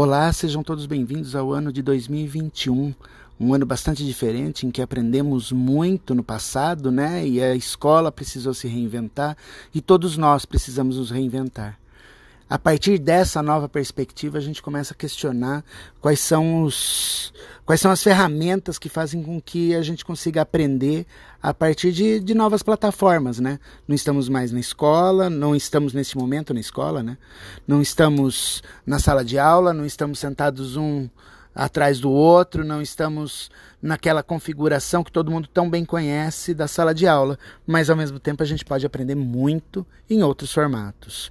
Olá, sejam todos bem-vindos ao ano de 2021, um ano bastante diferente em que aprendemos muito no passado, né? E a escola precisou se reinventar e todos nós precisamos nos reinventar. A partir dessa nova perspectiva, a gente começa a questionar quais são os quais são as ferramentas que fazem com que a gente consiga aprender a partir de, de novas plataformas, né? Não estamos mais na escola, não estamos neste momento na escola, né? Não estamos na sala de aula, não estamos sentados um atrás do outro, não estamos naquela configuração que todo mundo tão bem conhece da sala de aula, mas ao mesmo tempo a gente pode aprender muito em outros formatos.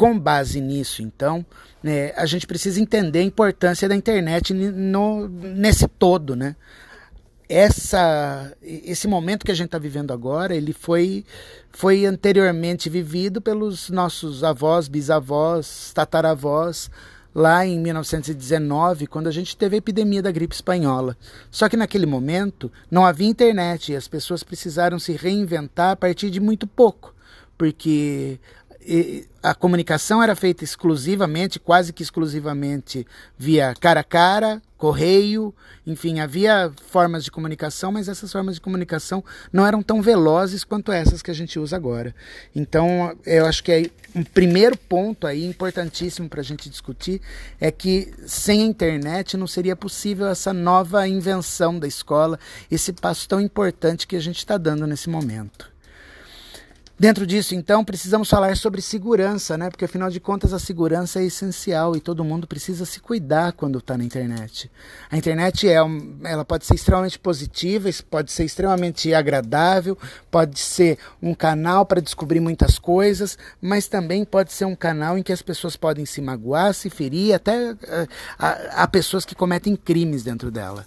Com base nisso, então, né, a gente precisa entender a importância da internet no, nesse todo, né? Essa, esse momento que a gente está vivendo agora, ele foi, foi anteriormente vivido pelos nossos avós, bisavós, tataravós, lá em 1919, quando a gente teve a epidemia da gripe espanhola. Só que naquele momento não havia internet e as pessoas precisaram se reinventar a partir de muito pouco, porque a comunicação era feita exclusivamente, quase que exclusivamente, via cara a cara, correio, enfim, havia formas de comunicação, mas essas formas de comunicação não eram tão velozes quanto essas que a gente usa agora. Então, eu acho que é um primeiro ponto aí importantíssimo para a gente discutir é que sem a internet não seria possível essa nova invenção da escola, esse passo tão importante que a gente está dando nesse momento. Dentro disso, então, precisamos falar sobre segurança, né? Porque afinal de contas a segurança é essencial e todo mundo precisa se cuidar quando está na internet. A internet é, ela pode ser extremamente positiva, pode ser extremamente agradável, pode ser um canal para descobrir muitas coisas, mas também pode ser um canal em que as pessoas podem se magoar, se ferir, até há pessoas que cometem crimes dentro dela.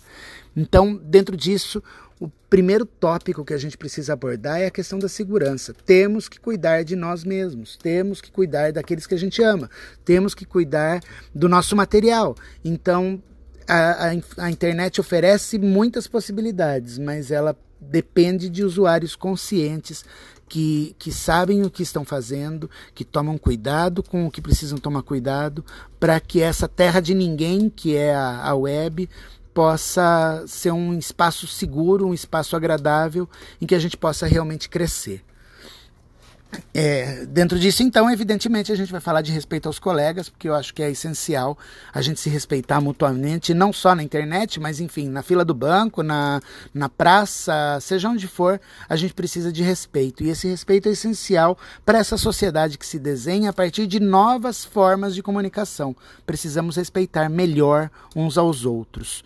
Então, dentro disso, o primeiro tópico que a gente precisa abordar é a questão da segurança. Temos que cuidar de nós mesmos, temos que cuidar daqueles que a gente ama, temos que cuidar do nosso material. Então, a, a, a internet oferece muitas possibilidades, mas ela depende de usuários conscientes que, que sabem o que estão fazendo, que tomam cuidado com o que precisam tomar cuidado, para que essa terra de ninguém, que é a, a web, possa ser um espaço seguro, um espaço agradável em que a gente possa realmente crescer. É, dentro disso, então, evidentemente, a gente vai falar de respeito aos colegas, porque eu acho que é essencial a gente se respeitar mutuamente, não só na internet, mas enfim, na fila do banco, na, na praça, seja onde for, a gente precisa de respeito. E esse respeito é essencial para essa sociedade que se desenha a partir de novas formas de comunicação. Precisamos respeitar melhor uns aos outros.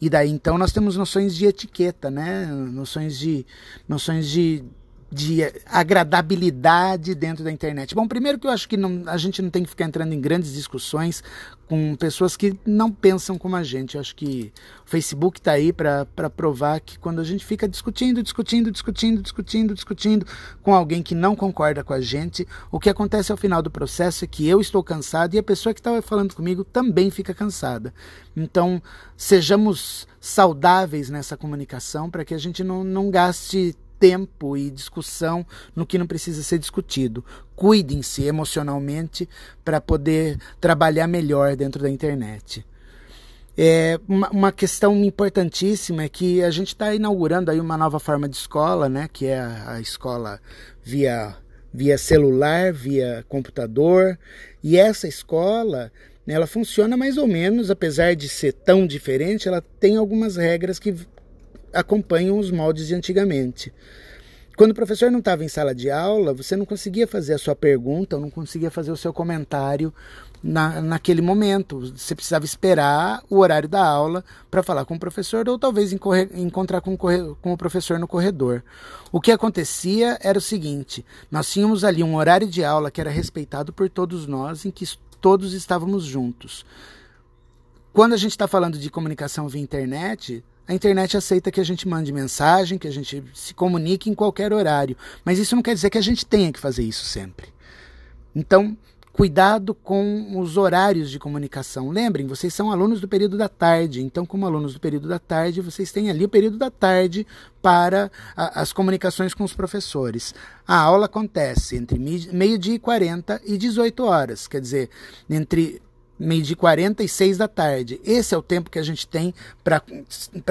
E daí então nós temos noções de etiqueta, né? Noções de noções de de agradabilidade dentro da internet? Bom, primeiro que eu acho que não, a gente não tem que ficar entrando em grandes discussões com pessoas que não pensam como a gente. Eu acho que o Facebook está aí para provar que quando a gente fica discutindo, discutindo, discutindo, discutindo, discutindo com alguém que não concorda com a gente, o que acontece ao final do processo é que eu estou cansado e a pessoa que estava falando comigo também fica cansada. Então, sejamos saudáveis nessa comunicação para que a gente não, não gaste tempo e discussão no que não precisa ser discutido. Cuidem-se emocionalmente para poder trabalhar melhor dentro da internet. É, uma, uma, questão importantíssima é que a gente está inaugurando aí uma nova forma de escola, né, que é a, a escola via, via celular, via computador. E essa escola ela funciona mais ou menos, apesar de ser tão diferente, ela tem algumas regras que acompanham os moldes de antigamente. Quando o professor não estava em sala de aula, você não conseguia fazer a sua pergunta, ou não conseguia fazer o seu comentário na, naquele momento. Você precisava esperar o horário da aula para falar com o professor, ou talvez encontrar com, com o professor no corredor. O que acontecia era o seguinte: nós tínhamos ali um horário de aula que era respeitado por todos nós, em que todos estávamos juntos. Quando a gente está falando de comunicação via internet, a internet aceita que a gente mande mensagem, que a gente se comunique em qualquer horário. Mas isso não quer dizer que a gente tenha que fazer isso sempre. Então, cuidado com os horários de comunicação. Lembrem, vocês são alunos do período da tarde, então, como alunos do período da tarde, vocês têm ali o período da tarde para a, as comunicações com os professores. A aula acontece entre meio-dia e 40 e 18 horas, quer dizer, entre meio-dia 46 da tarde. Esse é o tempo que a gente tem para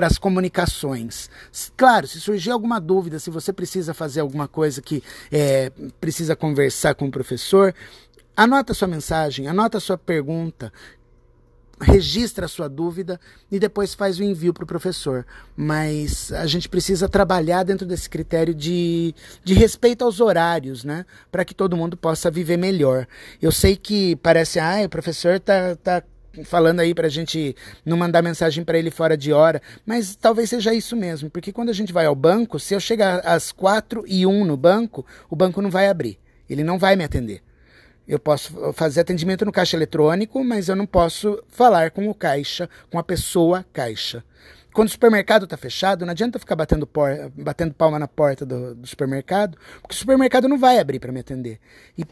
as comunicações. Claro, se surgir alguma dúvida, se você precisa fazer alguma coisa que é, precisa conversar com o professor, anota sua mensagem, anota sua pergunta, registra a sua dúvida e depois faz o envio para o professor. Mas a gente precisa trabalhar dentro desse critério de, de respeito aos horários, né? Para que todo mundo possa viver melhor. Eu sei que parece, ah, o professor tá, tá falando aí para a gente não mandar mensagem para ele fora de hora, mas talvez seja isso mesmo, porque quando a gente vai ao banco, se eu chegar às quatro e um no banco, o banco não vai abrir, ele não vai me atender. Eu posso fazer atendimento no caixa eletrônico, mas eu não posso falar com o caixa, com a pessoa caixa. Quando o supermercado está fechado, não adianta ficar batendo, por, batendo palma na porta do, do supermercado, porque o supermercado não vai abrir para me atender. E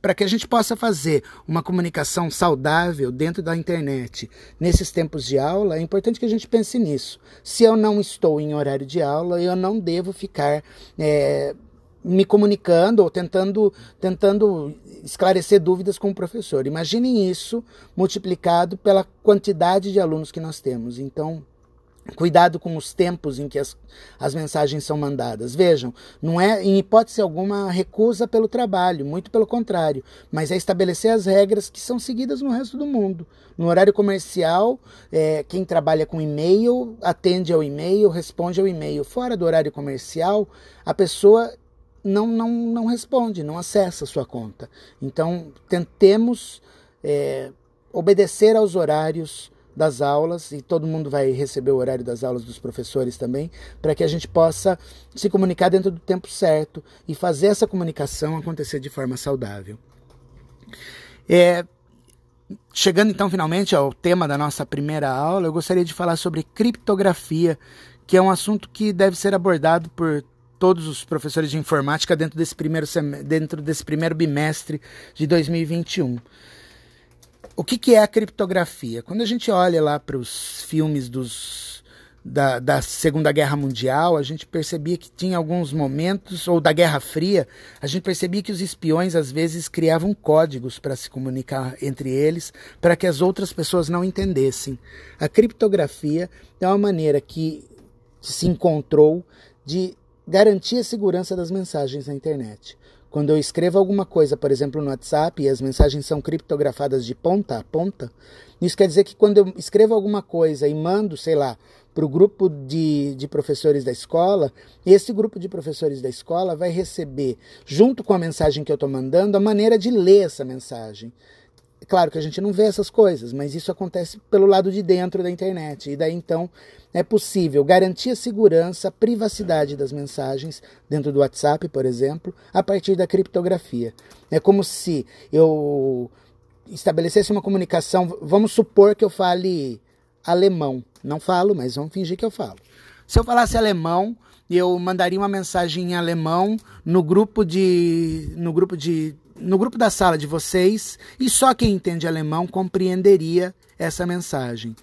para que a gente possa fazer uma comunicação saudável dentro da internet nesses tempos de aula, é importante que a gente pense nisso. Se eu não estou em horário de aula, eu não devo ficar é, me comunicando ou tentando, tentando esclarecer dúvidas com o professor. Imaginem isso multiplicado pela quantidade de alunos que nós temos. Então, Cuidado com os tempos em que as, as mensagens são mandadas. Vejam, não é em hipótese alguma recusa pelo trabalho, muito pelo contrário, mas é estabelecer as regras que são seguidas no resto do mundo. No horário comercial, é, quem trabalha com e-mail atende ao e-mail, responde ao e-mail. Fora do horário comercial, a pessoa não, não, não responde, não acessa a sua conta. Então, tentemos é, obedecer aos horários das aulas e todo mundo vai receber o horário das aulas dos professores também, para que a gente possa se comunicar dentro do tempo certo e fazer essa comunicação acontecer de forma saudável. É, chegando então finalmente ao tema da nossa primeira aula, eu gostaria de falar sobre criptografia, que é um assunto que deve ser abordado por todos os professores de informática dentro desse primeiro, dentro desse primeiro bimestre de 2021. O que, que é a criptografia? Quando a gente olha lá para os filmes dos, da, da, Segunda Guerra Mundial, a gente percebia que tinha alguns momentos, ou da Guerra Fria, a gente percebia que os espiões às vezes criavam códigos para se comunicar entre eles, para que as outras pessoas não entendessem. A criptografia é uma maneira que se encontrou de garantir a segurança das mensagens na internet. Quando eu escrevo alguma coisa, por exemplo, no WhatsApp, e as mensagens são criptografadas de ponta a ponta, isso quer dizer que quando eu escrevo alguma coisa e mando, sei lá, para o grupo de, de professores da escola, esse grupo de professores da escola vai receber, junto com a mensagem que eu estou mandando, a maneira de ler essa mensagem. Claro que a gente não vê essas coisas, mas isso acontece pelo lado de dentro da internet. E daí então é possível garantir a segurança, a privacidade das mensagens dentro do WhatsApp, por exemplo, a partir da criptografia. É como se eu estabelecesse uma comunicação, vamos supor que eu fale alemão. Não falo, mas vamos fingir que eu falo. Se eu falasse alemão, eu mandaria uma mensagem em alemão no grupo de no grupo de no grupo da sala de vocês e só quem entende alemão compreenderia essa mensagem.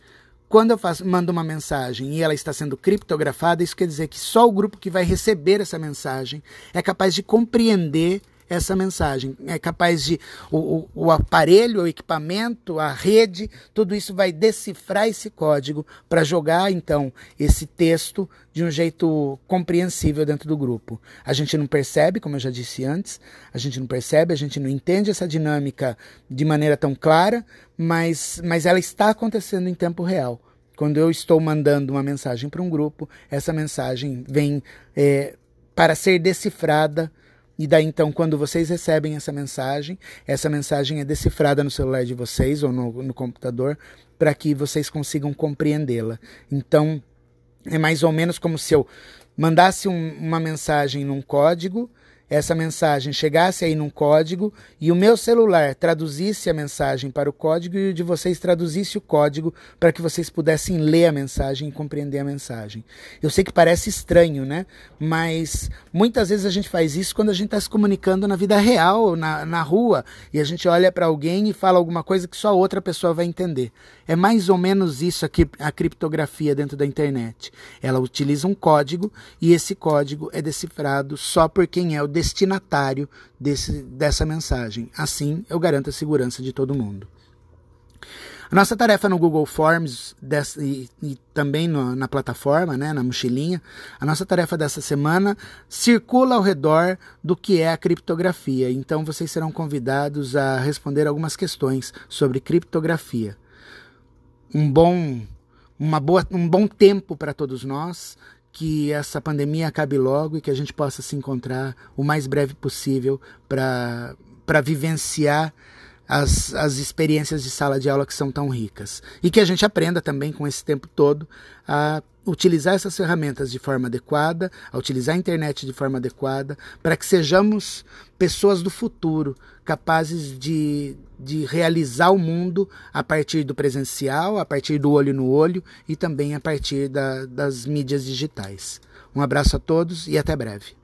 Quando eu faço, mando uma mensagem e ela está sendo criptografada, isso quer dizer que só o grupo que vai receber essa mensagem é capaz de compreender essa mensagem. É capaz de o, o, o, aparelho, o equipamento, a rede, tudo isso vai decifrar esse código para jogar então esse texto de um jeito compreensível dentro do grupo. A gente não percebe, como eu já disse antes, a gente não percebe, a gente não entende essa dinâmica de maneira tão clara, mas, mas ela está acontecendo em tempo real. Quando eu estou mandando uma mensagem para um grupo, essa mensagem vem é, para ser decifrada e daí então, quando vocês recebem essa mensagem, essa mensagem é decifrada no celular de vocês ou no, no computador para que vocês consigam compreendê-la. Então, é mais ou menos como se eu mandasse um, uma mensagem num código essa mensagem chegasse aí num código e o meu celular traduzisse a mensagem para o código e o de vocês traduzisse o código para que vocês pudessem ler a mensagem e compreender a mensagem. Eu sei que parece estranho, né? Mas muitas vezes a gente faz isso quando a gente está se comunicando na vida real, na, na rua, e a gente olha para alguém e fala alguma coisa que só outra pessoa vai entender. É mais ou menos isso aqui, a criptografia dentro da internet. Ela utiliza um código e esse código é decifrado só por quem é o destinatário desse, dessa mensagem. Assim, eu garanto a segurança de todo mundo. A nossa tarefa no Google Forms e, e, também no, na plataforma, né, na mochilinha, a nossa tarefa dessa semana circula ao redor do que é a criptografia. Então vocês serão convidados a responder algumas questões sobre criptografia. Um bom, uma boa, um bom tempo para todos nós que essa pandemia acabe logo e que a gente possa se encontrar o mais breve possível para vivenciar as, as experiências de sala de aula que são tão ricas. E que a gente aprenda também com esse tempo todo a utilizar essas ferramentas de forma adequada, a utilizar a internet de forma adequada, para que sejamos pessoas do futuro, capazes de, de realizar o mundo a partir do presencial, a partir do olho no olho e também a partir da, das mídias digitais. Um abraço a todos e até breve.